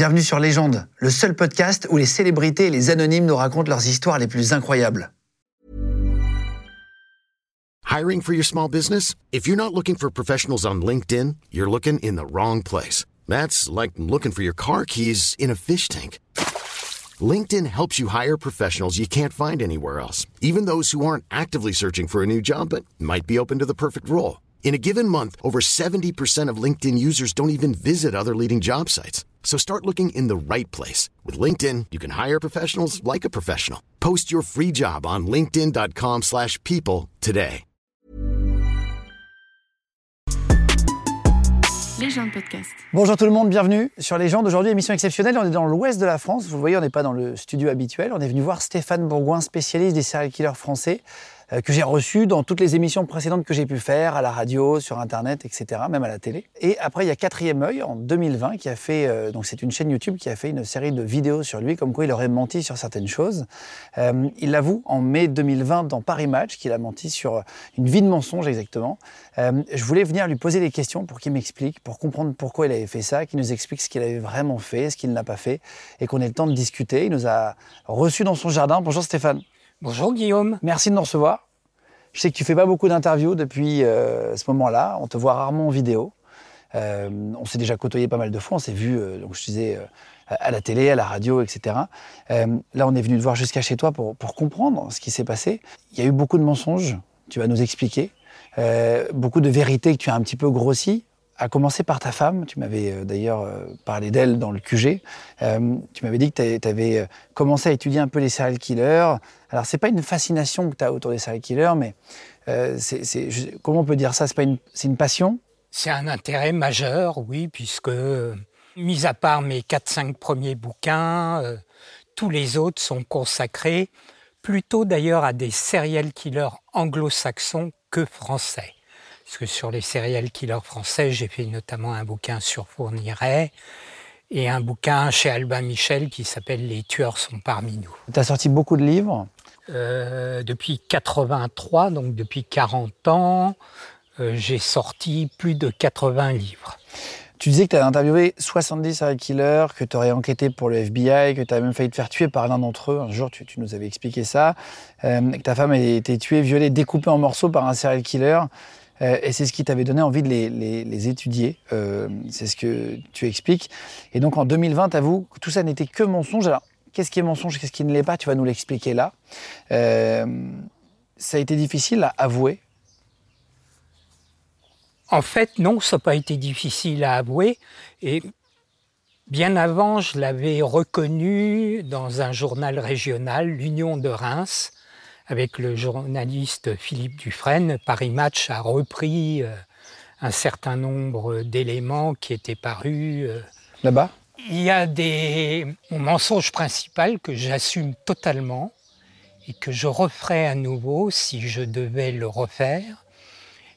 Bienvenue sur Légende, le seul podcast où les célébrités et les anonymes nous racontent leurs histoires les plus incroyables. Hiring for your small business? If you're not looking for professionals on LinkedIn, you're looking in the wrong place. That's like looking for your car keys in a fish tank. LinkedIn helps you hire professionals you can't find anywhere else, even those who aren't actively searching for a new job but might be open to the perfect role. In a given month, over 70% of LinkedIn users don't even visit other leading job sites. So start looking in the right place. With LinkedIn, you can hire professionals like a professional. Post your free job on linkedin.com slash people today. Légende podcast. Bonjour tout le monde, bienvenue sur Légende. Aujourd'hui, émission exceptionnelle. On est dans l'ouest de la France. Vous voyez, on n'est pas dans le studio habituel. On est venu voir Stéphane Bourgoin, spécialiste des serial killers français. Euh, que j'ai reçu dans toutes les émissions précédentes que j'ai pu faire, à la radio, sur Internet, etc., même à la télé. Et après, il y a Quatrième œil en 2020 qui a fait, euh, donc c'est une chaîne YouTube qui a fait une série de vidéos sur lui, comme quoi il aurait menti sur certaines choses. Euh, il l'avoue en mai 2020 dans Paris Match qu'il a menti sur une vie de mensonge exactement. je voulais venir lui poser des questions pour qu'il m'explique, pour comprendre pourquoi il avait fait ça, qu'il nous explique ce qu'il avait vraiment fait, ce qu'il n'a pas fait, et qu'on ait le temps de discuter. Il nous a reçus dans son jardin. Bonjour Stéphane. Bonjour Guillaume. Merci de nous recevoir. Je sais que tu fais pas beaucoup d'interviews depuis euh, ce moment-là. On te voit rarement en vidéo. Euh, on s'est déjà côtoyé pas mal de fois. On s'est vu, euh, donc je disais, à la télé, à la radio, etc. là, on est venu te voir jusqu'à chez toi pour, pour comprendre ce qui s'est passé. Il y a eu beaucoup de mensonges. Tu vas nous expliquer. beaucoup de vérités que tu as un petit peu grossi à commencer par ta femme. Tu m'avais euh, d'ailleurs euh, parlé d'elle dans le QG. Euh, tu m'avais dit que tu avais commencé à étudier un peu les serial killers. Alors, c'est pas une fascination que tu as autour des serial killers, mais c'est, comment on peut dire ça? C'est une, une passion? C'est un intérêt majeur, oui, puisque, mis à part mes 4-5 premiers bouquins, tous les autres sont consacrés plutôt d'ailleurs à des serial killers anglo-saxons que français. Parce que sur les serial killers français, j'ai fait notamment un bouquin sur Fourniret et un bouquin chez Albin Michel qui s'appelle Les tueurs sont parmi nous. Tu as sorti beaucoup de livres? Euh, Depuis 83, donc depuis 40 ans, euh, j'ai sorti plus de 80 livres. Tu disais que tu avais interviewé 70 serial killers, que tu aurais enquêté pour le FBI, que tu avais même failli te faire tuer par l'un d'entre eux. Un jour, tu, nous avais expliqué ça. Euh, que ta femme a été tuée, violée, découpée en morceaux par un serial killer. Euh, et c'est ce qui t'avait donné envie de les, étudier. Euh, c'est ce que tu expliques. Et donc en 2020, avoue que tout ça n'était que mensonge. Alors, qu'est-ce qui est mensonge, qu'est-ce qui ne l'est pas? Tu vas nous l'expliquer là. Euh, ça a été difficile à avouer? En fait, non, ça n'a pas été difficile à avouer. Et bien avant, je l'avais reconnu dans un journal régional, l'Union de Reims avec le journaliste Philippe Dufresne, Paris Match a repris euh, un certain nombre d'éléments qui étaient parus. Euh, Là-bas? Il y a des. Mon mensonge principal que j'assume totalement et que je referais à nouveau si je devais le refaire,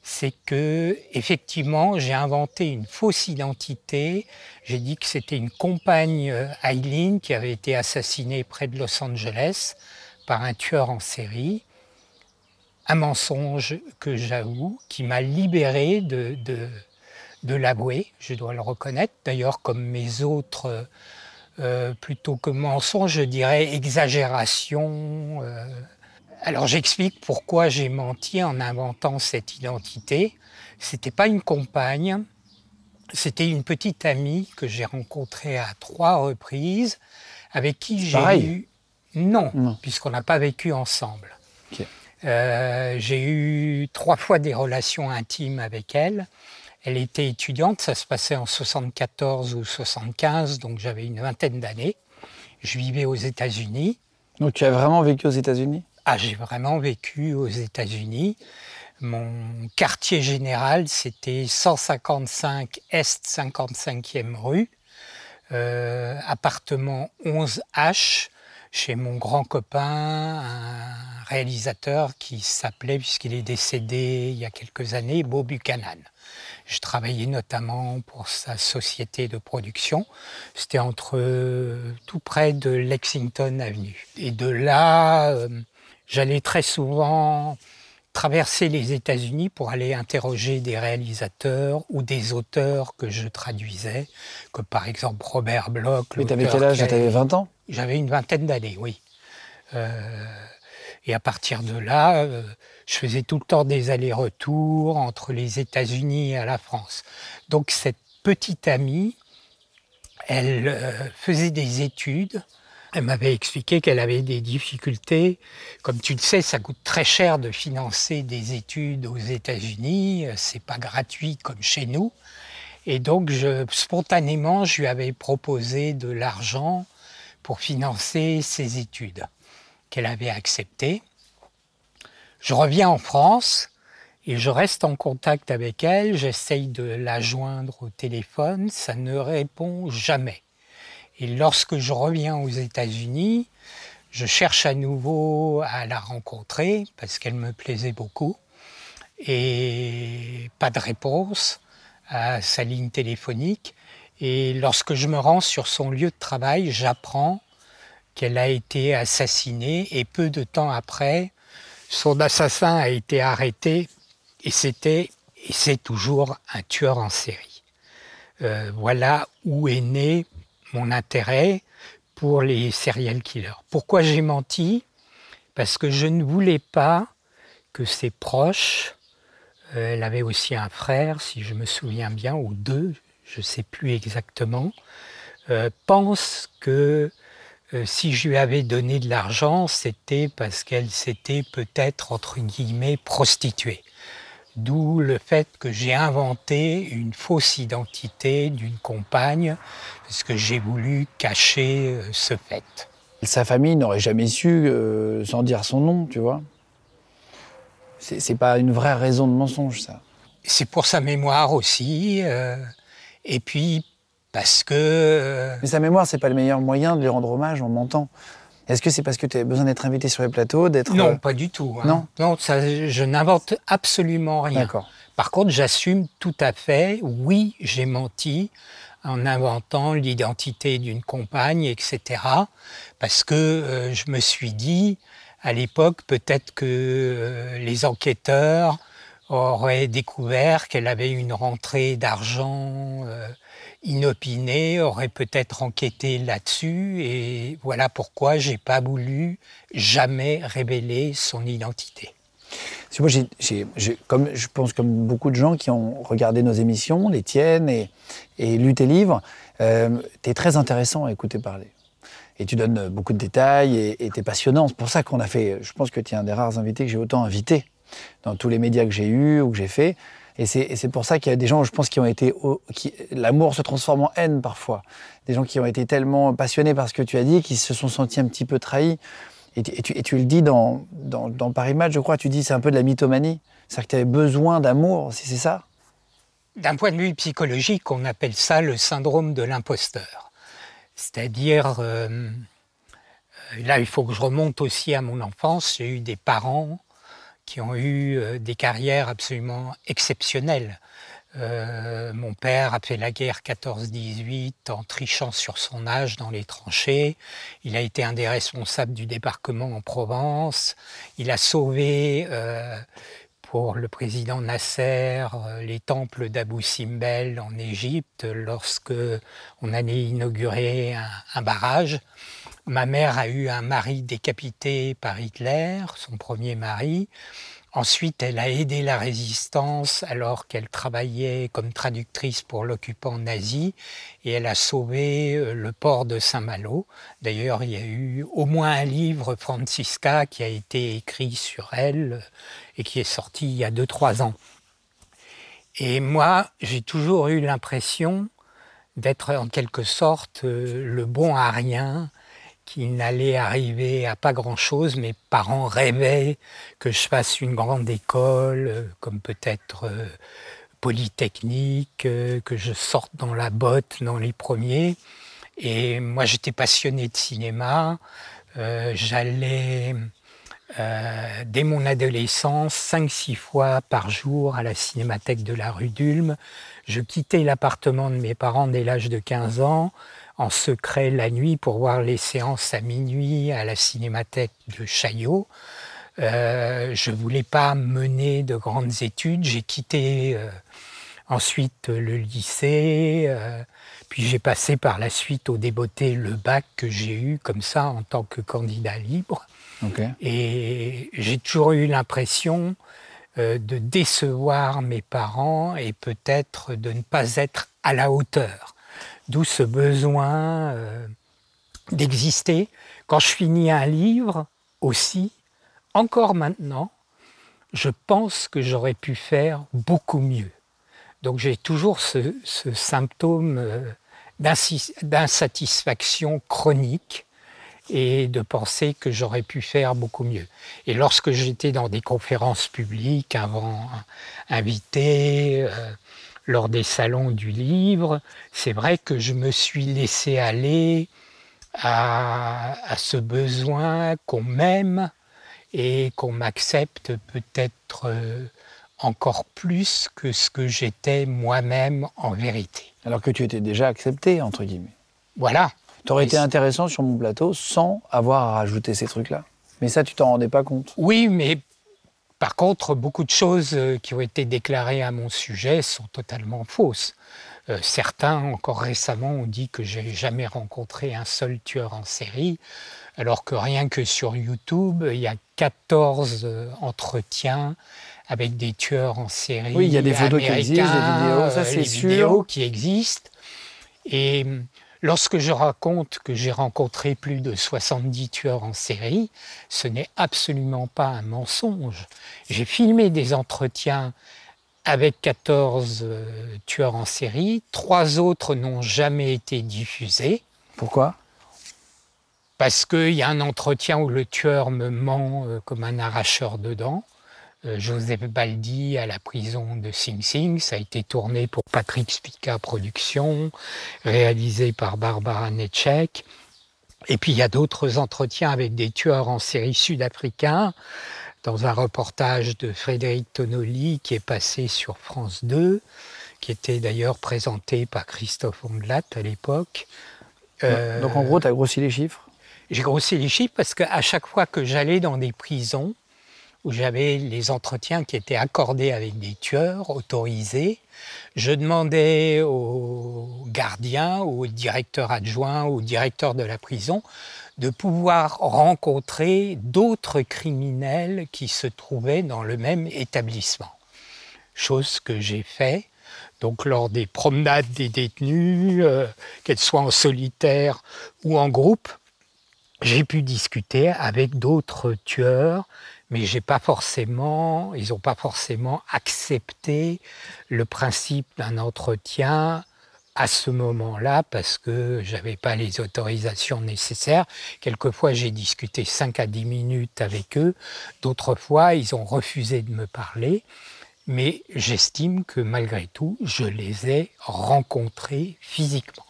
c'est que effectivement j'ai inventé une fausse identité. J'ai dit que c'était une compagne euh, Eileen qui avait été assassinée près de Los Angeles par un tueur en série, un mensonge que j'avoue, qui m'a libéré de, de, l'avouer, je dois le reconnaître. D'ailleurs, comme mes autres, euh, plutôt que mensonge, je dirais exagération. Euh. Alors j'explique pourquoi j'ai menti en inventant cette identité. C'était pas une compagne, c'était une petite amie que j'ai rencontrée à trois reprises, avec qui j'ai eu non, puisqu'on n'a pas vécu ensemble. Euh, j'ai eu trois fois des relations intimes avec elle. Elle était étudiante, ça se passait en 74 ou 75, donc j'avais une vingtaine d'années. Je vivais aux États-Unis. Donc tu as vraiment vécu aux États-Unis? Ah, j'ai vraiment vécu aux États-Unis. Mon quartier général, c'était 155 Est 55e rue, euh, appartement 11H, chez mon grand copain, un réalisateur qui s'appelait, puisqu'il est décédé il y a quelques années, Beau Buchanan. Je travaillais notamment pour sa société de production. C'était entre tout près de Lexington Avenue. Et de là, euh, j'allais très souvent traversé les États-Unis pour aller interroger des réalisateurs ou des auteurs que je traduisais, comme par exemple Robert Bloch. Mais t'avais quel âge? T'avais 20 ans? J'avais une vingtaine d'années, oui. Euh, et à partir de là, euh, je faisais tout le temps des allers-retours entre les États-Unis et la France. Donc cette petite amie, elle euh, faisait des études elle m'avait expliqué qu'elle avait des difficultés. Comme tu le sais, ça coûte très cher de financer des études aux États-Unis. C'est pas gratuit comme chez nous. Et donc, spontanément, je lui avais proposé de l'argent pour financer ses études, qu'elle avait accepté. Je reviens en France et je reste en contact avec elle. J'essaye de la joindre au téléphone. Ça ne répond jamais. Et lorsque je reviens aux États-Unis, je cherche à nouveau à la rencontrer parce qu'elle me plaisait beaucoup. Et pas de réponse à sa ligne téléphonique. Et lorsque je me rends sur son lieu de travail, j'apprends qu'elle a été assassinée et peu de temps après, son assassin a été arrêté et c'était et c'est toujours un tueur en série. Euh, voilà où est né mon intérêt pour les serial killers. Pourquoi j'ai menti? Parce que je ne voulais pas que ses proches, euh, elle avait aussi un frère, si je me souviens bien, ou deux, je ne sais plus exactement, euh, pensent que euh, si je lui avais donné de l'argent, c'était parce qu'elle s'était peut-être, entre guillemets, prostituée. D'où le fait que j'ai inventé une fausse identité d'une compagne, parce que j'ai voulu cacher euh, ce fait. Sa famille n'aurait jamais su euh, sans dire son nom, tu vois. C'est pas une vraie raison de mensonge, ça. C'est pour sa mémoire aussi, euh, et puis parce que. Mais sa mémoire, c'est pas le meilleur moyen de lui rendre hommage en mentant. Est-ce que c'est parce que tu as besoin d'être invité sur les plateaux d'être Non, euh, pas du tout. Hein. Non, non ça, je n'invente absolument rien. D'accord. Par contre, j'assume tout à fait, oui, j'ai menti en inventant l'identité d'une compagne, etc. Parce que euh, je me suis dit, à l'époque, peut-être que euh, les enquêteurs auraient découvert qu'elle avait une rentrée d'argent inopiné aurait peut-être enquêté là-dessus et voilà pourquoi j'ai pas voulu jamais révéler son identité. Moi, comme, je pense comme beaucoup de gens qui ont regardé nos émissions, les tiennes et, et lu tes livres, euh, tu es très intéressant à écouter parler. Et tu donnes beaucoup de détails et tu es passionnant. C'est pour ça qu'on a fait, je pense que tu es un des rares invités que j'ai autant invité dans tous les médias que j'ai eus ou que j'ai fait. Et c'est pour ça qu'il y a des gens, je pense, qui ont été. L'amour se transforme en haine parfois. Des gens qui ont été tellement passionnés par ce que tu as dit, qui se sont sentis un petit peu trahis. Et tu, le dis dans, dans, Paris Match, je crois, tu dis c'est un peu de la mythomanie. C'est-à-dire que tu avais besoin d'amour, c'est ça? D'un point de vue psychologique, on appelle ça le syndrome de l'imposteur. C'est-à-dire, euh, là, il faut que je remonte aussi à mon enfance. J'ai eu des parents qui ont eu euh, des carrières absolument exceptionnelles. Euh, mon père a fait la guerre 14-18 en trichant sur son âge dans les tranchées. Il a été un des responsables du débarquement en Provence. Il a sauvé euh, pour le président Nasser les temples d'Abu Simbel en Égypte lorsque on allait inaugurer un barrage. Ma mère a eu un mari décapité par Hitler, son premier mari. Ensuite, elle a aidé la résistance alors qu'elle travaillait comme traductrice pour l'occupant nazi et elle a sauvé euh, le port de Saint-Malo. D'ailleurs, il y a eu au moins un livre, Francisca, qui a été écrit sur elle euh, et qui est sorti il y a 2-3 ans. Et moi, j'ai toujours eu l'impression d'être en quelque sorte euh, le bon à rien, qu'il n'allait arriver à pas grand-chose. Mes parents rêvaient que je fasse une grande école, euh, comme peut-être euh, Polytechnique, euh, que je sorte dans la botte dans les premiers. Et moi, j'étais passionné de cinéma. J'allais, dès mon adolescence, 5-6 fois par jour à la cinémathèque de la rue d'Ulm. Je quittais l'appartement de mes parents dès l'âge de 15 ans en secret la nuit pour voir les séances à minuit à la cinémathèque de Chaillot. Euh, je ne voulais pas mener de grandes études. J'ai quitté euh, ensuite le lycée, euh, puis j'ai passé par la suite au débeauté le bac que j'ai eu comme ça en tant que candidat libre. Et j'ai toujours eu l'impression de décevoir mes parents et peut-être de ne pas être à la hauteur. D'où ce besoin d'exister. Quand je finis un livre aussi, encore maintenant, je pense que j'aurais pu faire beaucoup mieux. Donc j'ai toujours ce, symptôme euh, d'insatisfaction chronique et de penser que j'aurais pu faire beaucoup mieux. Et lorsque j'étais dans des conférences publiques, avant invité, euh, lors des salons du livre, c'est vrai que je me suis laissé aller à ce besoin qu'on m'aime, et qu'on m'accepte peut-être euh, encore plus que ce que j'étais moi-même en vérité. Alors que tu étais déjà accepté, entre guillemets. Voilà. Tu aurais été intéressant sur mon plateau sans avoir à rajouter ces trucs-là. Mais ça, tu t'en rendais pas compte Oui, mais par contre, beaucoup de choses euh, qui ont été déclarées à mon sujet sont totalement fausses. Euh, certains, encore récemment, ont dit que j'ai jamais rencontré un seul tueur en série alors que rien que sur YouTube, il y a 14 euh, entretiens avec des tueurs en série. Oui, il y a des photos qui existent, des vidéos, ça c'est sûr. vidéos qui existent. Et lorsque je raconte que j'ai rencontré plus de 70 tueurs en série, ce n'est absolument pas un mensonge. J'ai filmé des entretiens avec 14 euh, tueurs en série, trois autres n'ont jamais été diffusés. Pourquoi? Parce qu'il y a un entretien où le tueur me ment euh, comme un arracheur de dents. Euh, Joseph Baldi à la prison de Sing Sing. Ça a été tourné pour Patrick Spica Productions, réalisé par Barbara Netchek. Et puis il y a d'autres entretiens avec des tueurs en série sud-africains, dans un reportage de Frédéric Tonoli qui est passé sur France 2, qui était d'ailleurs présenté par Christophe Ondelat à l'époque. Donc en gros, tu as grossi les chiffres? J'ai grossi les chiffres parce qu'à chaque fois que j'allais dans des prisons où j'avais les entretiens qui étaient accordés avec des tueurs autorisés, je demandais aux gardiens, au directeur adjoint, au directeur de la prison de pouvoir rencontrer d'autres criminels qui se trouvaient dans le même établissement. Chose que j'ai fait. Donc lors des promenades des détenus, euh, qu'elles soient en solitaire ou en groupe, j'ai pu discuter avec d'autres tueurs, mais j'ai pas forcément, ils n'ont pas forcément accepté le principe d'un entretien à ce moment-là parce que j'avais pas les autorisations nécessaires. Quelquefois, j'ai discuté 5 à 10 minutes avec eux. D'autres fois, ils ont refusé de me parler. Mais j'estime que malgré tout, je les ai rencontrés physiquement.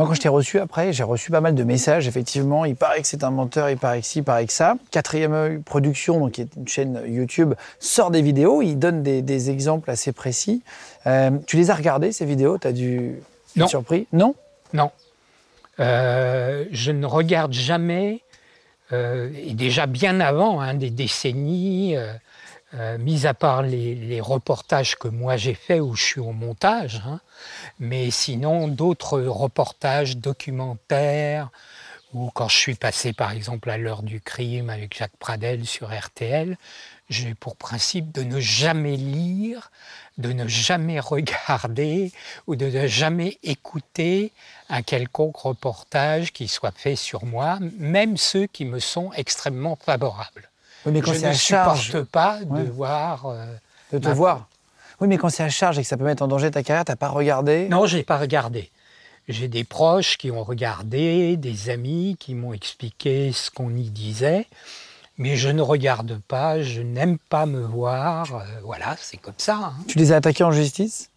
Moi, quand je t'ai reçu après, j'ai reçu pas mal de messages. Effectivement, il paraît que c'est un menteur, il paraît que ci, il paraît que ça. Quatrième œil production, donc qui est une chaîne YouTube, sort des vidéos. Il donne des, exemples assez précis. Euh, tu les as regardées ces vidéos? T'as dû être surpris? Non? Non. Euh, je ne regarde jamais, euh, et déjà bien avant, hein, des décennies. Euh, mis à part les, reportages que moi j'ai faits où je suis au montage, hein, mais sinon d'autres reportages documentaires, ou quand je suis passé par exemple à l'heure du crime avec Jacques Pradel sur RTL, j'ai pour principe de ne jamais lire, de ne jamais regarder ou de ne jamais écouter un quelconque reportage qui soit fait sur moi, même ceux qui me sont extrêmement favorables. Oui, mais quand je ne supporte pas de voir. Euh, de te voir. Oui, mais quand c'est à charge et que ça peut mettre en danger ta carrière, t'as pas regardé Non, j'ai pas regardé. J'ai des proches qui ont regardé, des amis qui m'ont expliqué ce qu'on y disait, mais je ne regarde pas, je n'aime pas me voir. Euh, voilà, c'est comme ça. Hein. Tu les as attaqués en justice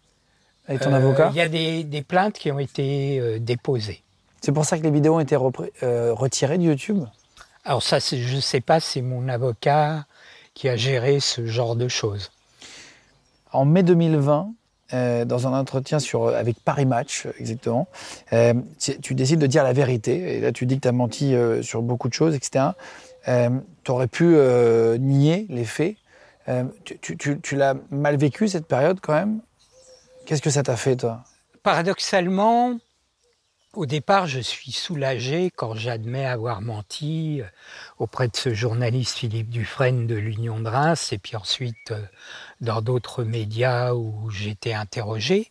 avec ton euh, avocat Il y a des, plaintes qui ont été déposées. C'est pour ça que les vidéos ont été retirées de YouTube alors ça, je ne sais pas, c'est mon avocat qui a géré ce genre de choses. En mai 2020, euh, dans un entretien sur, avec Paris Match, exactement, euh, tu, décides de dire la vérité. Et là, tu dis que tu as menti euh, sur beaucoup de choses, etc. tu aurais pu nier les faits. tu, tu, tu l'as mal vécu cette période quand même? Qu'est-ce que ça t'a fait, toi? Paradoxalement, au départ, je suis soulagé quand j'admets avoir menti euh, auprès de ce journaliste Philippe Dufresne de l'Union de Reims, et puis ensuite euh, dans d'autres médias où j'étais interrogé.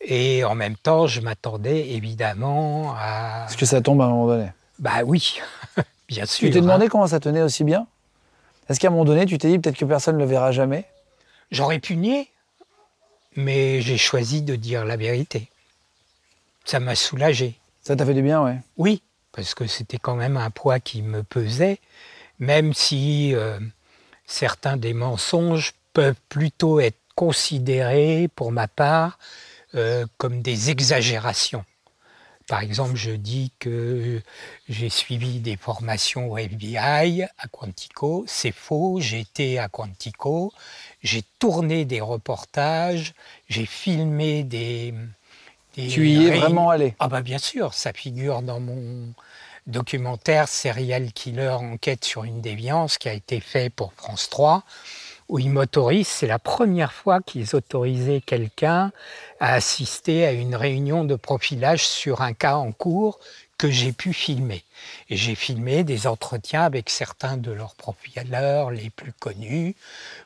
Et en même temps, je m'attendais évidemment à. Est-ce que ça tombe à un moment donné? Bah oui, bien sûr. Tu t'es demandé hein. comment ça tenait aussi bien? Est-ce qu'à un moment donné, tu t'es dit peut-être que personne ne le verra jamais? J'aurais pu nier, mais j'ai choisi de dire la vérité. Ça m'a soulagé. Ça t'a fait du bien, ouais Oui, parce que c'était quand même un poids qui me pesait, même si euh, certains des mensonges peuvent plutôt être considérés, pour ma part, euh, comme des exagérations. Par exemple, je dis que j'ai suivi des formations au FBI à Quantico. C'est faux, j'ai été à Quantico, j'ai tourné des reportages, j'ai filmé des, tu y es vraiment allé? Ah bah bien sûr, ça figure dans mon documentaire Serial Killer Enquête sur une déviance qui a été fait pour France 3 où ils m'autorisent, c'est la première fois qu'ils autorisaient quelqu'un à assister à une réunion de profilage sur un cas en cours que j'ai pu filmer. Et j'ai filmé des entretiens avec certains de leurs profileurs les plus connus,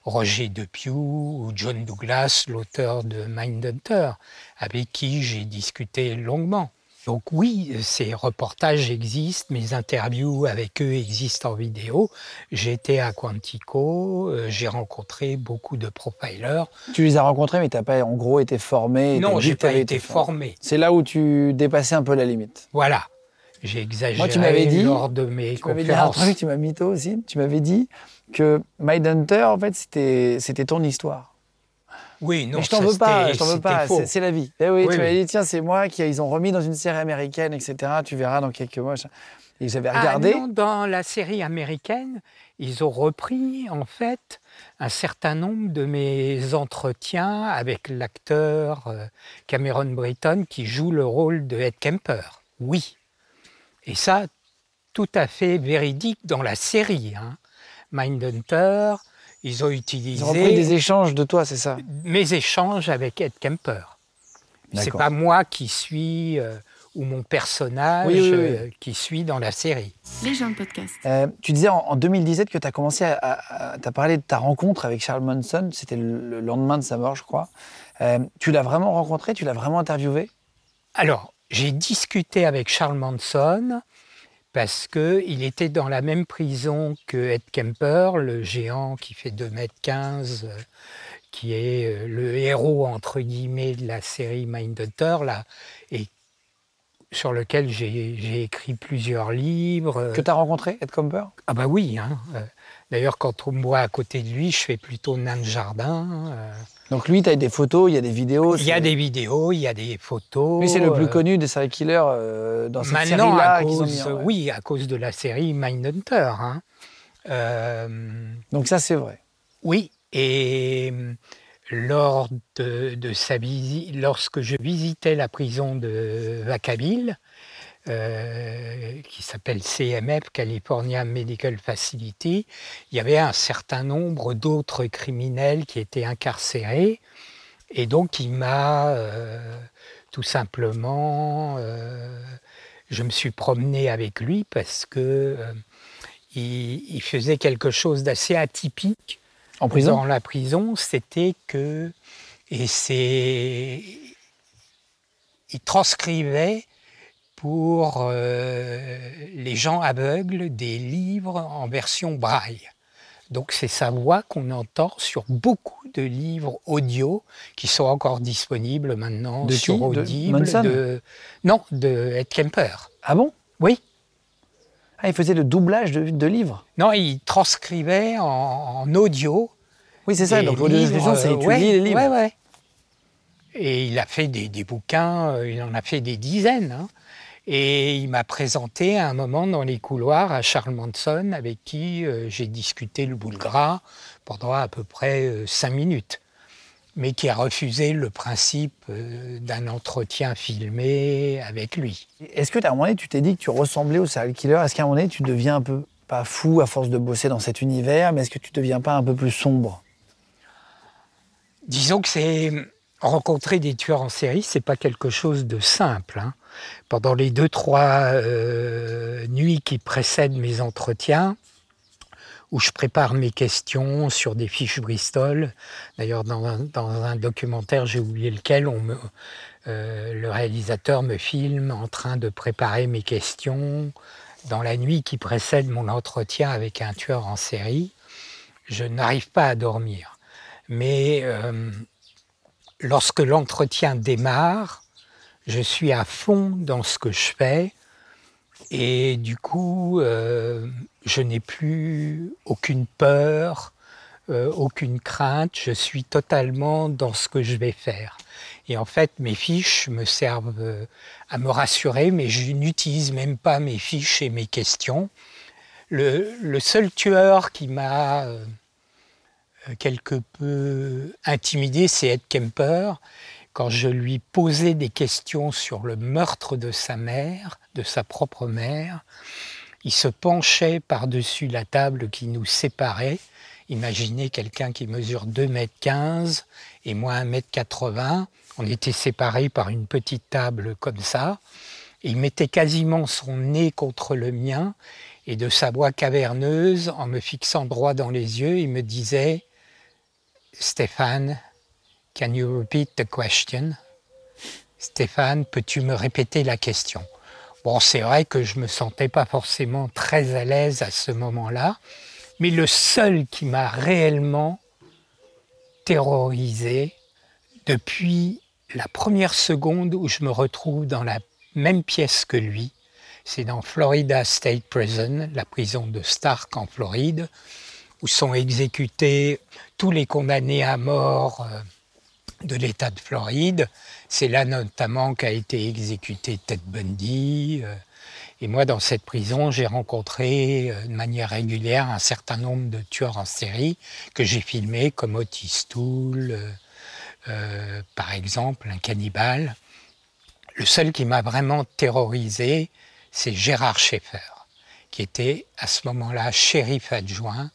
Roger Depew ou John Douglas, l'auteur de Mindhunter, avec qui j'ai discuté longuement. Donc oui, ces reportages existent, mes interviews avec eux existent en vidéo. J'ai été à Quantico, euh, j'ai rencontré beaucoup de profilers. Tu les as rencontrés, mais tu n'as pas en gros été formé Non, j'ai pas été formé. C'est là où tu dépassais un peu la limite. Voilà. J'ai exagéré Moi, tu m'avais dit, lors de mes tu conférences. Dit, tu m'as mytho aussi. Tu m'avais dit que Mindhunter, en fait, c'était ton histoire. Oui, non, mais je t'en veux pas, je t'en veux pas, c'est la vie. Eh oui, tu m'avais dit, tiens, c'est moi qui ils ont remis dans une série américaine, etc. Tu verras dans quelques mois. Et j'avais ah regardé. Ah non, dans la série américaine, ils ont repris en fait un certain nombre de mes entretiens avec l'acteur euh, Cameron Britton qui joue le rôle de Ed Kemper. Oui. Et ça, tout à fait véridique dans la série. Hein. Mindhunter, ils ont utilisé. Ils ont pris des échanges de toi, c'est ça Mes échanges avec Ed Kemper. C'est pas moi qui suis euh, ou mon personnage euh, qui suis dans la série. Les gens de podcast. Euh, tu disais en, 2017 que tu as commencé à, à, parlé de ta rencontre avec Charles Manson. C'était le, lendemain de sa mort, je crois. tu l'as vraiment rencontré Tu l'as vraiment interviewé? Alors, j'ai discuté avec Charles Manson parce qu'il était dans la même prison que Ed Kemper, le géant qui fait 2 mètres 15, euh, qui est euh, le héros entre guillemets de la série Mindhunter, là, sur lequel j'ai écrit plusieurs livres. Que tu as rencontré, Ed Kemper Ah bah oui. Hein. Euh, d'ailleurs, quand on me voit à côté de lui, je fais plutôt nain de jardin. Donc lui, tu as des photos, il y a des vidéos Il y a des vidéos, il y a des photos. Lui, c'est le plus euh, connu des serial killers euh, dans cette série-là. Oui, à cause de la série Mindhunter. Hein. Euh, Donc ça, c'est vrai. Oui, et lors de, sa lorsque je visitais la prison de Vacaville, euh, qui s'appelle CMF, California Medical Facility, il y avait un certain nombre d'autres criminels qui étaient incarcérés. Et donc il m'a euh, tout simplement, euh, je me suis promené avec lui parce que il, faisait quelque chose d'assez atypique en prison. Dans la prison, c'était que et c'est il transcrivait pour euh, les gens aveugles des livres en version braille. Donc c'est sa voix qu'on entend sur beaucoup de livres audio qui sont encore disponibles maintenant de sur Audible. De, non, de Ed Kemper. Ah bon? Oui. Ah, il faisait le doublage de, livres Non, il transcrivait en, audio. Oui, c'est ça. Donc l'audio c'est étudier les livres. Ouais, ouais. Et il a fait des, bouquins, euh, il en a fait des dizaines. Hein. Et il m'a présenté à un moment dans les couloirs à Charles Manson, avec qui euh, j'ai discuté le bout de gras pendant à peu près euh, cinq minutes, mais qui a refusé le principe euh, d'un entretien filmé avec lui. Est-ce que à un moment donné, tu t'es dit que tu ressemblais au serial killer? Est-ce qu'à un moment donné, tu deviens un peu pas fou à force de bosser dans cet univers, mais est-ce que tu deviens pas un peu plus sombre? Disons que c'est rencontrer des tueurs en série, c'est pas quelque chose de simple. hein. Pendant les deux trois euh, nuits qui précèdent mes entretiens, où je prépare mes questions sur des fiches Bristol. D'ailleurs, dans, un- documentaire, j'ai oublié lequel, euh, le réalisateur me filme en train de préparer mes questions. Dans la nuit qui précède mon entretien avec un tueur en série, je n'arrive pas à dormir. Mais euh, lorsque l'entretien démarre, je suis à fond dans ce que je fais et du coup, euh, je n'ai plus aucune peur, euh, aucune crainte, je suis totalement dans ce que je vais faire. Et en fait, mes fiches me servent euh, à me rassurer, mais je n'utilise même pas mes fiches et mes questions. Le, seul tueur qui m'a quelque peu intimidé, c'est Ed Kemper. Quand je lui posais des questions sur le meurtre de sa mère, de sa propre mère, il se penchait par-dessus la table qui nous séparait. Imaginez quelqu'un qui mesure 2 mètres 15 et moi 1 mètre 80. On était séparés par une petite table comme ça. Il mettait quasiment son nez contre le mien et de sa voix caverneuse, en me fixant droit dans les yeux, il me disait Stéphane, can you repeat the question? Stéphane, peux-tu me répéter la question? Bon, c'est vrai que je me sentais pas forcément très à l'aise à ce moment-là, mais le seul qui m'a réellement terrorisé depuis la première seconde où je me retrouve dans la même pièce que lui, c'est dans Florida State Prison, la prison de Stark en Floride, où sont exécutés tous les condamnés à mort euh, de l'État de Floride. C'est là notamment qu'a été exécuté Ted Bundy. euh, Et moi, dans cette prison, j'ai rencontré euh, de manière régulière un certain nombre de tueurs en série que j'ai filmés, comme Otis Toole, euh, par exemple, un cannibale. Le seul qui m'a vraiment terrorisé, c'est Gérard Schaeffer, qui était à ce moment-là shérif adjoint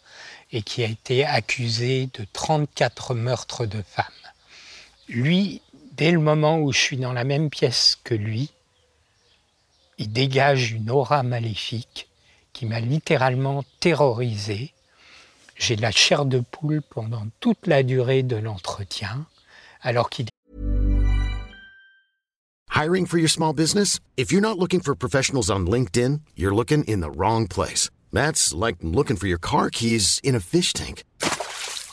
et qui a été accusé de 34 meurtres de femmes. Lui, dès le moment où je suis dans la même pièce que lui, il dégage une aura maléfique qui m'a littéralement terrorisé. J'ai la chair de poule pendant toute la durée de l'entretien, alors qu'il Hiring for your small business? If you're not looking for professionals on LinkedIn, you're looking in the wrong place. That's like looking for your car keys in a fish tank.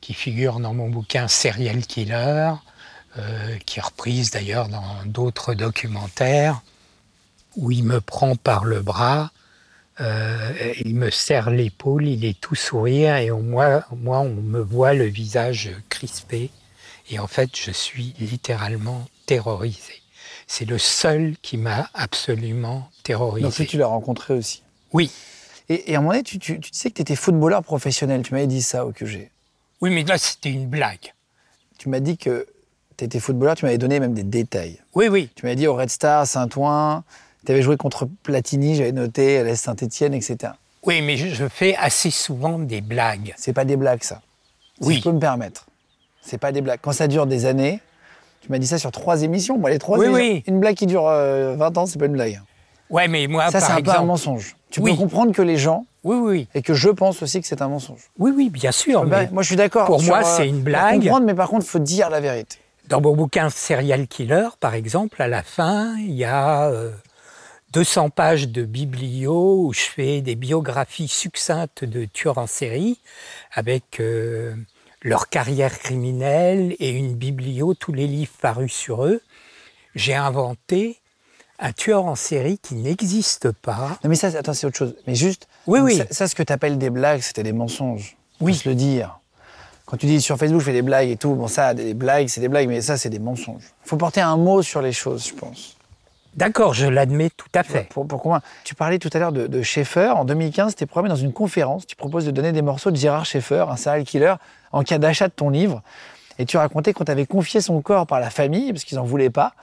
qui figure dans mon bouquin Serial Killer, euh, qui est reprise d'ailleurs dans d'autres documentaires, où il me prend par le bras, euh, il me serre l'épaule, il est tout sourire, et on- moi, moi, on me voit le visage crispé, et en fait, je suis littéralement terrorisé. C'est le seul qui m'a absolument terrorisé. Donc tu l'as rencontré aussi. Oui, Et, et à un moment donné, tu, tu, tu disais que tu étais footballeur professionnel. Tu m'avais dit ça au QG. Oui, mais là, c'était une blague. Tu m'as dit que tu étais footballeur, tu m'avais donné même des détails. Oui, oui. Tu m'avais dit au Red Star, Saint-Ouen, tu avais joué contre Platini, j'avais noté, à l'Est Saint-Etienne, etc. Oui, mais je, fais assez souvent des blagues. C'est pas des blagues, ça. Si Oui. je peux me permettre. C'est pas des blagues. Quand ça dure des années, tu m'as dit ça sur trois émissions. Moi, les trois Oui, émissions- oui. Une blague qui dure euh, 20 ans, c'est pas une blague. Ouais, mais moi, ça, c'est un peu un exemple. mensonge. Tu Oui. peux comprendre que les gens, Oui, oui, et que je pense aussi que c'est un mensonge. oui, oui, bien sûr. Bah, mais moi, je suis d'accord. pour sur, moi, euh, c'est une pour blague. comprendre, mais par contre, il faut dire la vérité. Dans mon bouquin Serial Killer, par exemple, à la fin, il y a euh, 200 pages de biblio où je fais des biographies succinctes de tueurs en série avec euh, leur carrière criminelle et une biblio, tous les livres parus sur eux. J'ai inventé un tueur en série qui n'existe pas. Non, mais ça, attends, c'est autre chose. Mais juste, Oui, oui. Ça, ça, ce que tu appelles des blagues, c'était des mensonges. Oui. se le dire. Quand tu dis sur Facebook, je fais des blagues et tout, bon, ça, des blagues, c'est des blagues, mais ça, c'est des mensonges. Il faut porter un mot sur les choses, je pense. D'accord, je l'admets tout à fait. Pourquoi Tu parlais tout à l'heure de, de, Schaeffer. En 2015, tu es programmé dans une conférence. Tu proposes de donner des morceaux de Gérard Schaeffer, un serial killer, en cas d'achat de ton livre. Et tu racontais qu'on t'avait confié son corps par la famille, parce qu'ils n'en voulaient pas.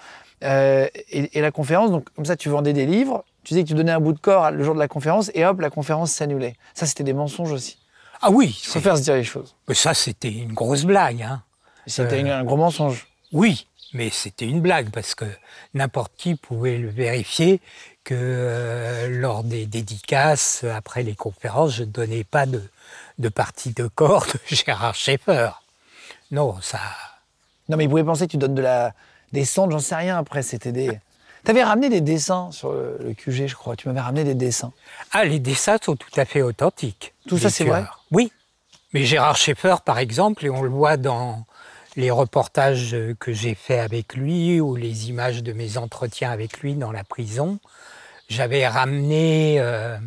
Euh, et, la conférence, donc comme ça, tu vendais des livres. Tu disais que tu donnais un bout de corps le jour de la conférence, et hop, la conférence s'annulait. Ça, c'était des mensonges aussi. Ah oui. Il faut faire se dire les choses. Mais ça, c'était une grosse blague. Hein. C'était euh, un gros mensonge. Oui, mais c'était une blague parce que n'importe qui pouvait le vérifier que euh, lors des dédicaces, après les conférences, je ne donnais pas de, de partie de corps de Gérard Schaeffer. Non, ça. Non, mais il pouvait penser que tu donnes de la, des cendres, j'en sais rien après. C'était des. Tu avais ramené des dessins sur le, QG, je crois. Tu m'avais ramené des dessins. Ah, les dessins sont tout à fait authentiques. Tout ça, c'est vrai Oui. Mais Gérard Schaeffer, par exemple, et on le voit dans les reportages que j'ai faits avec lui ou les images de mes entretiens avec lui dans la prison, j'avais ramené euh,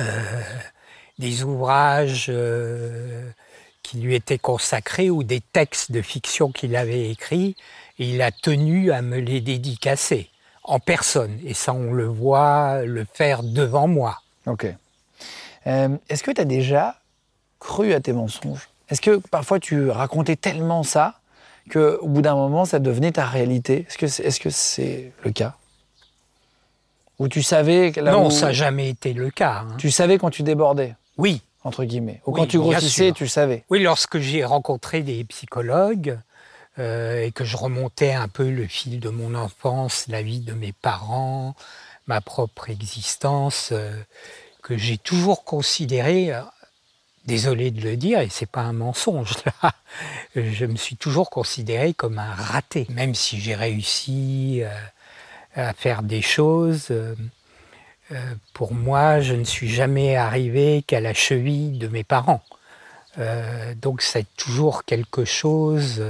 euh, des ouvrages euh, qui lui étaient consacrés ou des textes de fiction qu'il avait écrits et il a tenu à me les dédicacer en personne. Et ça, on le voit le faire devant moi. Ok. Est-ce que tu as déjà cru à tes mensonges? Est-ce que parfois tu racontais tellement ça qu'au bout d'un moment, ça devenait ta réalité? Est-ce que c'est le cas? Ou tu savais Non, ça n'a jamais été le cas. Hein. Tu savais quand tu débordais? Oui. Entre guillemets. Ou quand tu grossissais, tu savais Oui, lorsque j'ai rencontré des psychologues euh, et que je remontais un peu le fil de mon enfance, la vie de mes parents, ma propre existence, euh, que j'ai toujours considéré désolé de le dire, et c'est pas un mensonge, là. je me suis toujours considéré comme un raté, même si j'ai réussi euh, à faire des choses. Euh, euh, pour moi, je ne suis jamais arrivé qu'à la cheville de mes parents. donc c'est toujours quelque chose,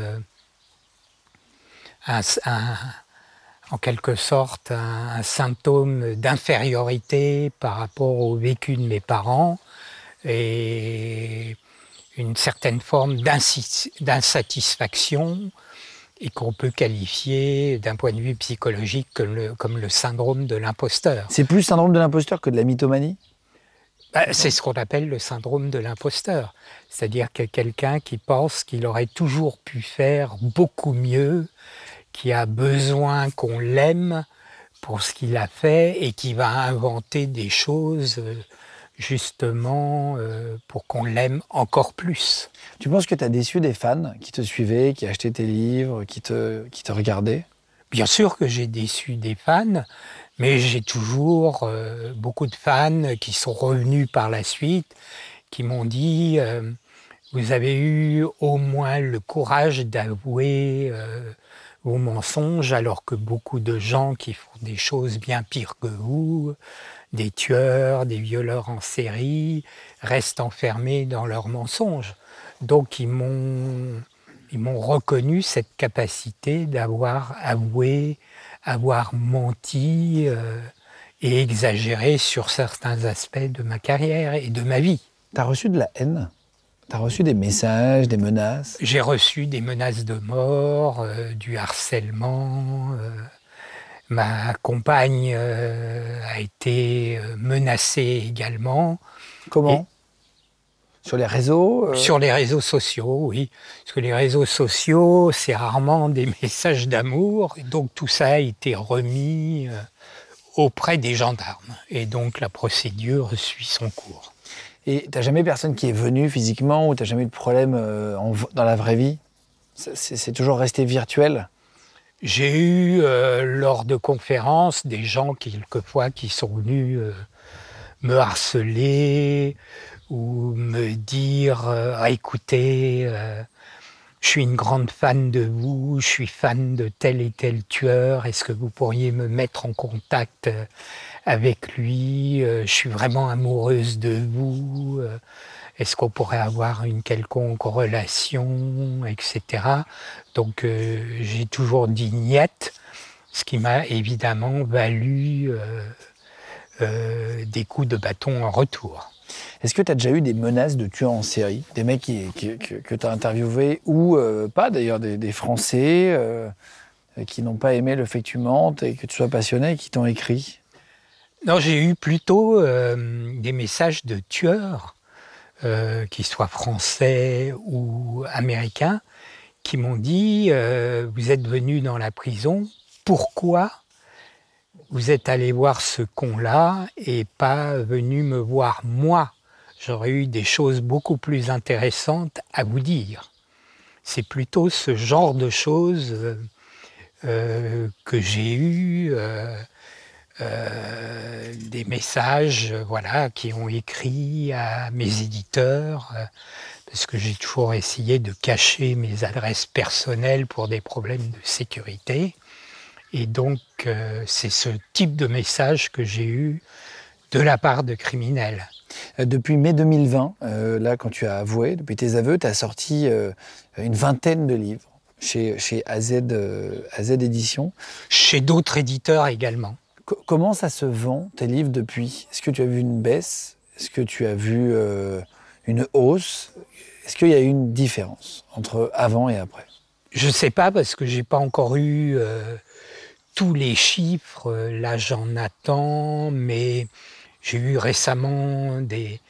en quelque sorte, un symptôme d'infériorité par rapport au vécu de mes parents et une certaine forme d'insatisfaction et qu'on peut qualifier d'un point de vue psychologique comme le, comme le syndrome de l'imposteur. C'est plus le syndrome de l'imposteur que de la mythomanie? Bah, C'est ce qu'on appelle le syndrome de l'imposteur. C'est-à-dire que quelqu'un qui pense qu'il aurait toujours pu faire beaucoup mieux, qui a besoin qu'on l'aime pour ce qu'il a fait et qui va inventer des choses euh, justement euh, pour qu'on l'aime encore plus. Tu penses que tu as déçu des fans qui te suivaient, qui achetaient tes livres, qui te, qui te regardaient? Bien sûr que j'ai déçu des fans, mais j'ai toujours euh, beaucoup de fans qui sont revenus par la suite, qui m'ont dit euh, Vous avez eu au moins le courage d'avouer vos mensonges, alors que beaucoup de gens qui font des choses bien pires que vous des tueurs, des violeurs en série restent enfermés dans leurs mensonges. Donc ils m'ont, ils m'ont reconnu cette capacité d'avoir avoué, avoir menti euh, et exagéré sur certains aspects de ma carrière et de ma vie. Tu as reçu de la haine? Tu as reçu des messages, des menaces? J'ai reçu des menaces de mort, euh, du harcèlement. Euh, Ma compagne euh, a été menacée également. Comment? Sur les réseaux Sur les réseaux sociaux, oui. Parce que les réseaux sociaux, c'est rarement des messages d'amour. Donc tout ça a été remis auprès des gendarmes. Et donc la procédure suit son cours. Et tu n'as jamais personne qui est venu physiquement ou tu n'as jamais eu de problème dans la vraie vie? C'est toujours resté virtuel? J'ai eu, euh, lors de conférences, des gens quelquefois qui sont venus euh, me harceler ou me dire euh, ah, écoutez, je suis une grande fan de vous, je suis fan de tel et tel tueur, est-ce que vous pourriez me mettre en contact avec lui Je suis vraiment amoureuse de vous. Est-ce qu'on pourrait avoir une quelconque relation, etc. Donc euh, j'ai toujours dit niette, ce qui m'a évidemment valu euh, euh, des coups de bâton en retour. Est-ce que tu as déjà eu des menaces de tueurs en série? Des mecs qui, qui- que, que tu as interviewés, ou euh, pas d'ailleurs, des, des Français euh, qui n'ont pas aimé le fait que tu mentes et que tu sois passionné et qui t'ont écrit? Non, j'ai eu plutôt euh, des messages de tueurs, euh, qu'ils soient français ou américains, qui m'ont dit euh, Vous êtes venu dans la prison, pourquoi vous êtes allé voir ce con-là et pas venu me voir moi? J'aurais eu des choses beaucoup plus intéressantes à vous dire. C'est plutôt ce genre de choses que j'ai eu. Euh, des messages euh, voilà, qui ont écrit à mes éditeurs, euh, parce que j'ai toujours essayé de cacher mes adresses personnelles pour des problèmes de sécurité. Et donc, euh, c'est ce type de message que j'ai eu de la part de criminels. Depuis mai 2020, euh, là, quand tu as avoué, depuis tes aveux, tu as sorti une vingtaine de livres chez, chez AZ, AZ Éditions. Chez d'autres éditeurs également. Co- comment ça se vend, tes livres, depuis? Est-ce que tu as vu une baisse? Est-ce que tu as vu euh, une hausse? Est-ce qu'il y a eu une différence entre avant et après? Je ne sais pas parce que j'ai pas encore eu euh, tous les chiffres. Là, j'en attends, mais j'ai eu récemment des,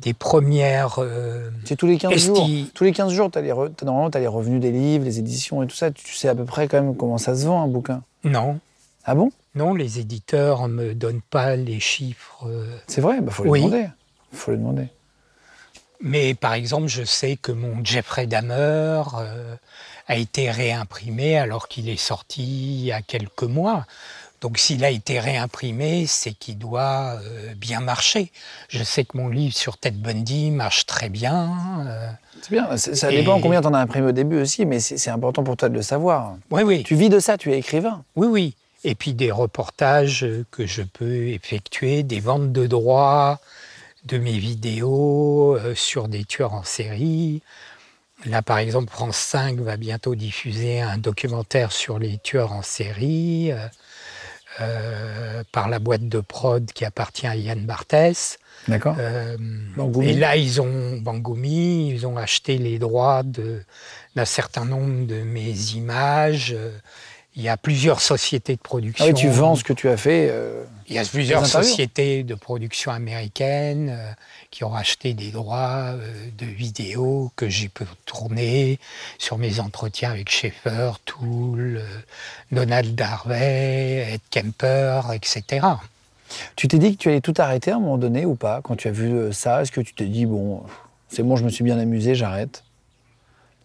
des premières. euh, C'est tous les 15 jours. Tous les 15 jours, as, normalement, tu as les revenus des livres, les éditions et tout ça. Tu sais à peu près quand même comment ça se vend, un bouquin. non, Ah bon? Non, les éditeurs me donnent pas les chiffres. euh, C'est vrai Il faut le Oui. demander. faut le demander. Mais par exemple, je sais que mon Jeffrey Dahmer euh, a été réimprimé alors qu'il est sorti il y a quelques mois. Donc s'il a été réimprimé, c'est qu'il doit euh, bien marcher. Je sais que mon livre sur Ted Bundy marche très bien. euh, C'est bien. Ça Et- dépend combien tu en as imprimé au début aussi, mais c'est important pour toi de le savoir. oui, oui, Tu vis de ça, tu es écrivain. oui, oui. Et puis des reportages que je peux effectuer, des ventes de droits de mes vidéos euh, sur des tueurs en série. Là, par exemple, France 5 va bientôt diffuser un documentaire sur les tueurs en série euh, euh, par la boîte de prod qui appartient à Yann Barthès. D'accord Euh, et là, ils ont Bangoumi, ils ont acheté les droits d'un certain nombre de mes images. Il y a plusieurs sociétés de production. Ah oui, tu vends ce que tu as fait. euh, Il y a plusieurs sociétés de production américaines euh, qui ont acheté des droits euh, de vidéos que j'ai pu tourner sur mes entretiens avec Schaeffer, Toole, Donald Harvey, Ed Kemper, etc. Tu t'es dit que tu allais tout arrêter à un moment donné ou pas Quand tu as vu ça, est-ce que tu t'es dit, bon, c'est bon, je me suis bien amusé, j'arrête?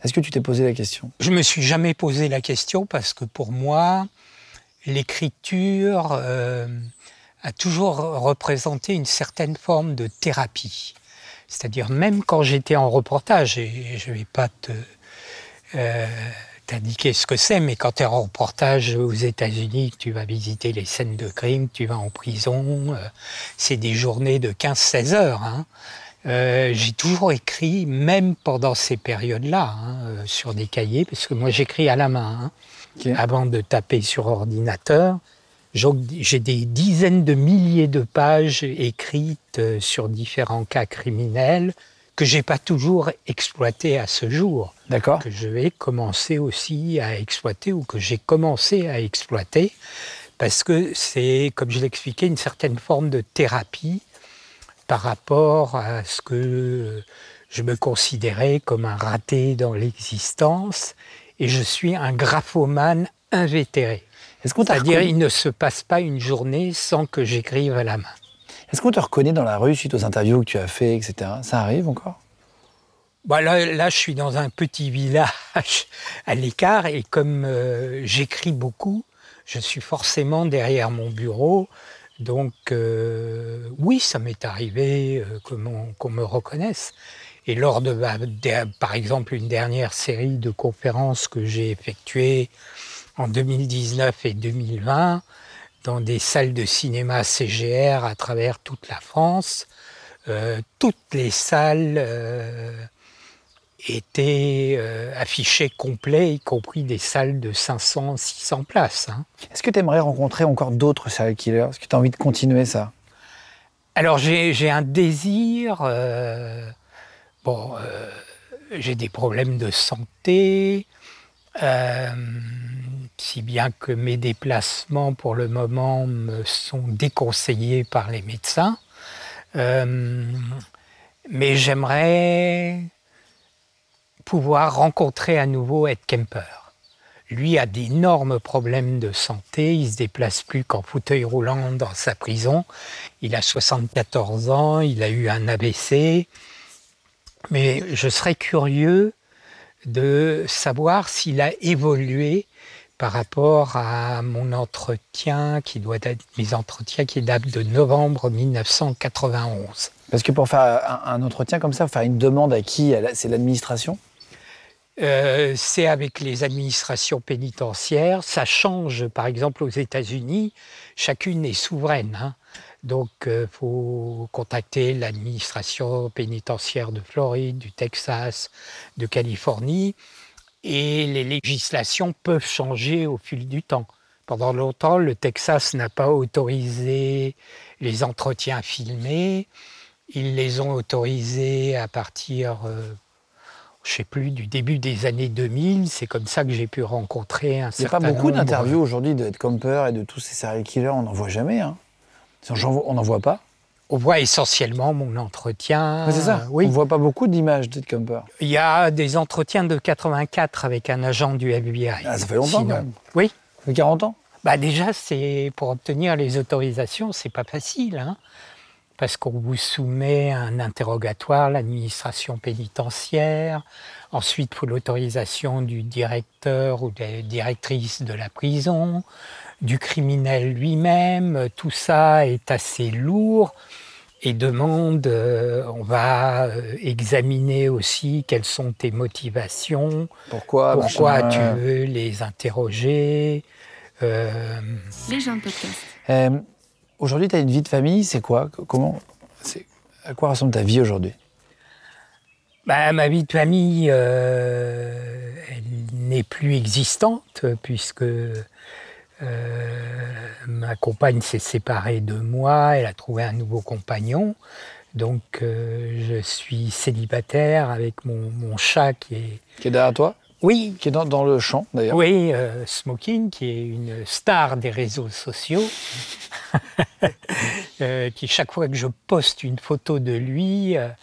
Est-ce que tu t'es posé la question? Je me suis jamais posé la question parce que pour moi, l'écriture euh, a toujours représenté une certaine forme de thérapie. C'est-à-dire même quand j'étais en reportage, et je ne vais pas euh, t'indiquer ce que c'est, mais quand tu es en reportage aux États-Unis, tu vas visiter les scènes de crime, tu vas en prison, euh, c'est des journées de 15-16 heures. hein. Euh, j'ai toujours écrit, même pendant ces périodes-là, hein, euh, sur des cahiers, parce que moi j'écris à la main, hein, avant de taper sur ordinateur. J'ai des dizaines de milliers de pages écrites euh, sur différents cas criminels que j'ai pas toujours exploité à ce jour, D'accord. Que je vais commencer aussi à exploiter ou que j'ai commencé à exploiter, parce que c'est, comme je l'expliquais, une certaine forme de thérapie par rapport à ce que je me considérais comme un raté dans l'existence, et je suis un graphomane invétéré. Est-ce qu'on C'est-à-dire, reconnu, il ne se passe pas une journée sans que j'écrive à la main. est-ce qu'on te reconnaît dans la rue suite aux interviews que tu as fait, etc. Ça arrive encore? Bah là, là, je suis dans un petit village à l'écart et comme euh, j'écris beaucoup, je suis forcément derrière mon bureau. Donc euh, oui, ça m'est arrivé euh, qu'on me reconnaisse. Et lors de, de- par exemple, une dernière série de conférences que j'ai effectuées en 2019 et 2020 dans des salles de cinéma CGR à travers toute la France, euh, toutes les salles étaient euh, affichées complets, y compris des salles de 500, 600 places. hein. Est-ce que tu aimerais rencontrer encore d'autres serial killers? Est-ce que tu as envie de continuer ça? Alors j'ai un désir. Euh, bon, euh, j'ai des problèmes de santé, euh, si bien que mes déplacements pour le moment me sont déconseillés par les médecins. mais j'aimerais pouvoir rencontrer à nouveau Ed Kemper. Lui a d'énormes problèmes de santé, il se déplace plus qu'en fauteuil roulant dans sa prison. Il a 74 ans, il a eu un ABC. Mais je serais curieux de savoir s'il a évolué par rapport à mon entretien qui doit être mes entretiens qui datent de novembre 1991. Parce que pour faire un, entretien comme ça, faire une demande à qui? C'est l'administration? Euh, c'est avec les administrations pénitentiaires. Ça change, par exemple, aux États-Unis, chacune est souveraine. Hein. Donc, il euh, faut contacter l'administration pénitentiaire de Floride, du Texas, de Californie. Et les législations peuvent changer au fil du temps. Pendant longtemps, le Texas n'a pas autorisé les entretiens filmés. Ils les ont autorisés à partir euh, je sais plus, du début des années 2000. C'est comme ça que j'ai pu rencontrer un certain nombre... Il n'y a pas beaucoup d'interviews aujourd'hui de Comper et de tous ces serial killers. On n'en voit jamais. Hein. On n'en voit pas. On voit essentiellement mon entretien. c'est ça. Oui. On ne voit pas beaucoup d'images de Comper. Il y a des entretiens de 84 avec un agent du FBI. Ah, ça fait longtemps quand même. Oui. Ça fait 40 ans bah déjà, c'est pour obtenir les autorisations, c'est pas facile. Hein parce qu'on vous soumet à un interrogatoire, l'administration pénitentiaire, ensuite faut l'autorisation du directeur ou de la directrice de la prison, du criminel lui-même, tout ça est assez lourd et demande, euh, on va euh, examiner aussi quelles sont tes motivations, pourquoi, pourquoi tu veux les interroger. Euh... Les gens de podcast. Euh, Aujourd'hui, tu as une vie de famille, c'est quoi? Comment À quoi ressemble ta vie aujourd'hui? Bah, Ma vie de famille, euh, elle n'est plus existante puisque euh, ma compagne s'est séparée de moi, elle a trouvé un nouveau compagnon. Donc euh, je suis célibataire avec mon, mon, chat qui est... Qui est derrière toi? Oui. Qui est dans, le champ, d'ailleurs. Oui, euh, Smoking, qui est une star des réseaux sociaux, qui chaque fois que je poste une photo de lui, a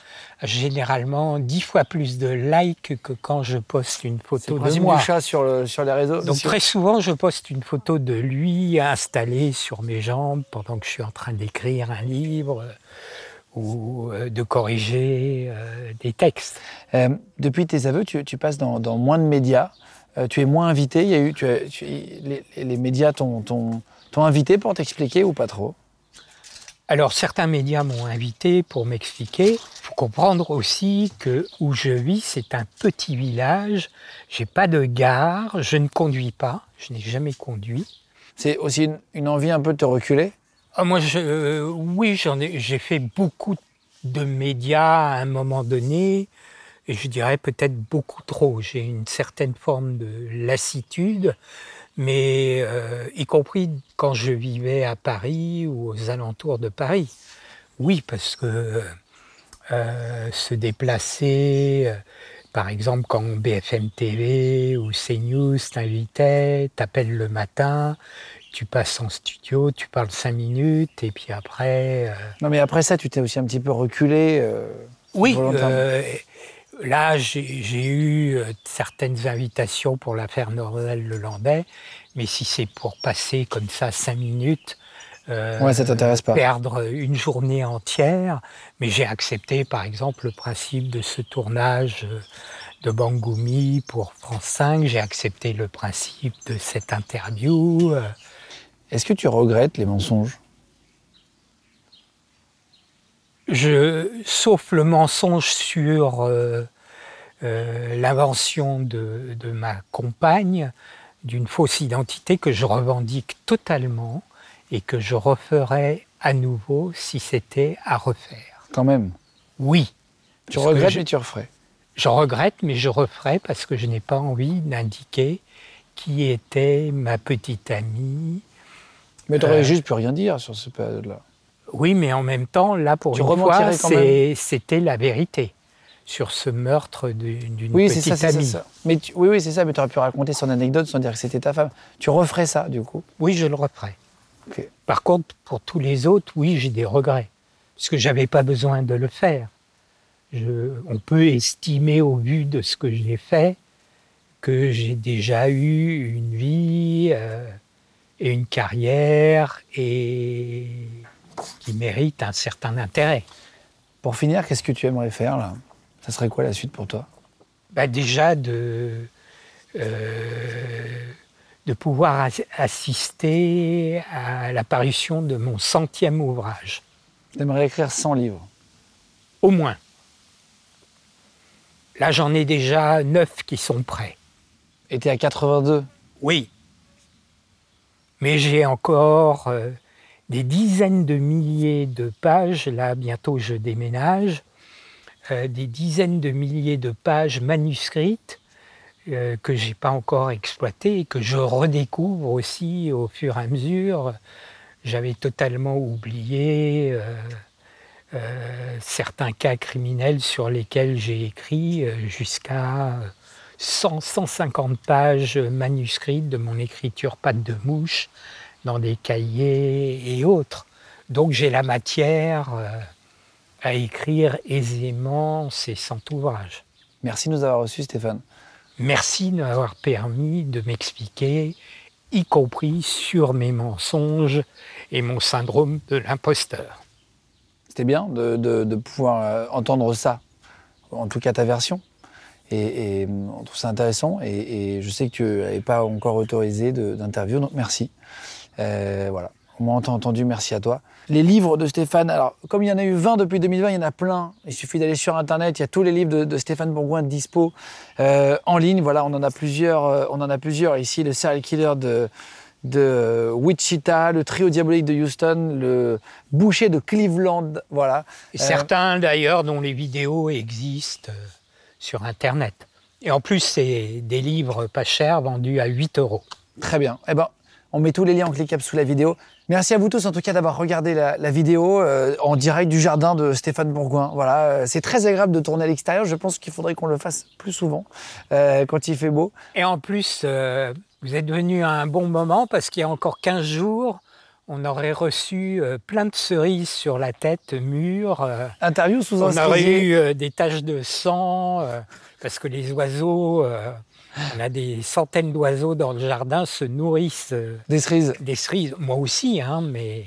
généralement dix fois plus de likes que quand je poste une photo de moi. du chat sur, sur les réseaux Donc très souvent, je poste une photo de lui installé sur mes jambes pendant que je suis en train d'écrire un livre ou euh, de corriger euh, des textes. Euh, depuis tes aveux, tu, passes dans, moins de médias, tu es moins invité. Il y a eu, les, médias t'ont invité pour t'expliquer ou pas trop? Alors certains médias m'ont invité pour m'expliquer. Il faut comprendre aussi que où je vis, c'est un petit village. J'ai pas de gare, je ne conduis pas, je n'ai jamais conduit. C'est aussi une, envie un peu de te reculer? Ah, moi, je, euh, oui, j'en ai, j'ai fait beaucoup de médias à un moment donné, et je dirais peut-être beaucoup trop. J'ai une certaine forme de lassitude, mais euh, y compris quand je vivais à Paris ou aux alentours de Paris. Oui, parce que euh, se déplacer, par exemple, quand BFM TV ou CNews t'invitait, t'appelle le matin, tu passes en studio, tu parles cinq minutes, et puis après. Euh, non, mais après ça, tu t'es aussi un petit peu reculé. Euh, oui, euh, là, j'ai eu certaines invitations pour l'affaire Nordal Lelandais, mais si c'est pour passer comme ça cinq minutes. ouais, ça t'intéresse pas. Perdre une journée entière, mais j'ai accepté, par exemple, le principe de ce tournage de Bangoumi pour France 5. J'ai accepté le principe de cette interview. Est-ce que tu regrettes les mensonges? Je, Sauf le mensonge sur euh, euh, l'invention de, ma compagne, d'une fausse identité que je revendique totalement et que je referais à nouveau si c'était à refaire. Quand même Oui. Tu regrettes, mais tu referais Je regrette, mais je referais parce que je n'ai pas envie d'indiquer qui était ma petite amie, mais tu n'aurais euh, juste pu rien dire sur cette période-là. Oui, mais en même temps, là, pour une fois, c'était la vérité sur ce meurtre d'une oui, petite ça, amie. Ça. Mais oui, oui, c'est ça, mais tu aurais pu raconter son anecdote sans dire que c'était ta femme. Tu referais ça, du coup? Oui, je le referais. Par contre, pour tous les autres, oui, j'ai des regrets. Parce que je n'avais pas besoin de le faire. on peut estimer au vu de ce que j'ai fait que j'ai déjà eu une vie euh, et une carrière et qui mérite un certain intérêt. Pour finir, qu'est-ce que tu aimerais faire là? Ça serait quoi la suite pour toi? Bah Déjà de, euh, de pouvoir assister à l'apparition de mon centième ouvrage. J'aimerais écrire 100 livres? Au moins. Là, j'en ai déjà 9 qui sont prêts. Et tu es à 82 Oui. Mais j'ai encore euh, des dizaines de milliers de pages. Là, bientôt, je déménage. Euh, des dizaines de milliers de pages manuscrites euh, que je n'ai pas encore exploitées et que je redécouvre aussi au fur et à mesure. J'avais totalement oublié certains cas criminels sur lesquels j'ai écrit jusqu'à 100, 150 pages manuscrites de mon écriture patte de mouche dans des cahiers et autres. Donc j'ai la matière euh, à écrire aisément ces 100 ouvrages. Merci de nous avoir reçus Stéphane. Merci de m'avoir permis de m'expliquer, y compris sur mes mensonges et mon syndrome de l'imposteur. C'était bien de, de pouvoir euh, entendre ça, en tout cas ta version. Et, on trouve ça intéressant. Et, je sais que tu n'avais pas encore autorisé d'interview, donc merci. Euh, voilà. Au moins, on t'a entendu, merci à toi. Les livres de Stéphane, alors, comme il y en a eu 20 depuis 2020, il y en a plein. Il suffit d'aller sur Internet, il y a tous les livres de, Stéphane Bourgoin dispo euh, en ligne. Voilà, on en a plusieurs, euh, on en a plusieurs ici. Le serial killer de, de Wichita, le trio diabolique de Houston, le boucher de Cleveland, voilà. Et certains d'ailleurs dont les vidéos existent sur Internet. Et en plus, c'est des livres pas chers vendus à 8 euros. Très bien. Eh ben, on met tous les liens en cliquable sous la vidéo. Merci à vous tous en tout cas d'avoir regardé la, vidéo euh, en direct du jardin de Stéphane Bourgoin. Voilà, euh, c'est très agréable de tourner à l'extérieur. Je pense qu'il faudrait qu'on le fasse plus souvent euh, quand il fait beau. Et en plus, vous êtes venu à un bon moment parce qu'il y a encore 15 jours, on aurait reçu plein de cerises sur la tête, mûres. Interview sous un On aurait eu des taches de sang, parce que les oiseaux, on a des centaines d'oiseaux dans le jardin, se nourrissent. des cerises Des cerises, moi aussi, hein, mais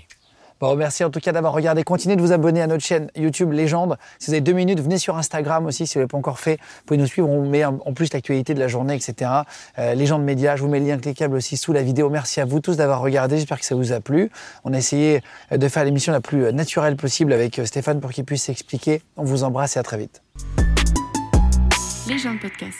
Bon, merci en tout cas d'avoir regardé. Continuez de vous abonner à notre chaîne YouTube Légende. Si vous avez deux minutes, venez sur Instagram aussi si vous ne l'avez pas encore fait. Vous pouvez nous suivre. On met en plus l'actualité de la journée, etc. Euh, Légende Média, je vous mets le lien cliquable aussi sous la vidéo. Merci à vous tous d'avoir regardé. J'espère que ça vous a plu. On a essayé euh, de faire l'émission la plus euh, naturelle possible avec euh, Stéphane pour qu'il puisse s'expliquer. On vous embrasse et à très vite. Légende Podcast.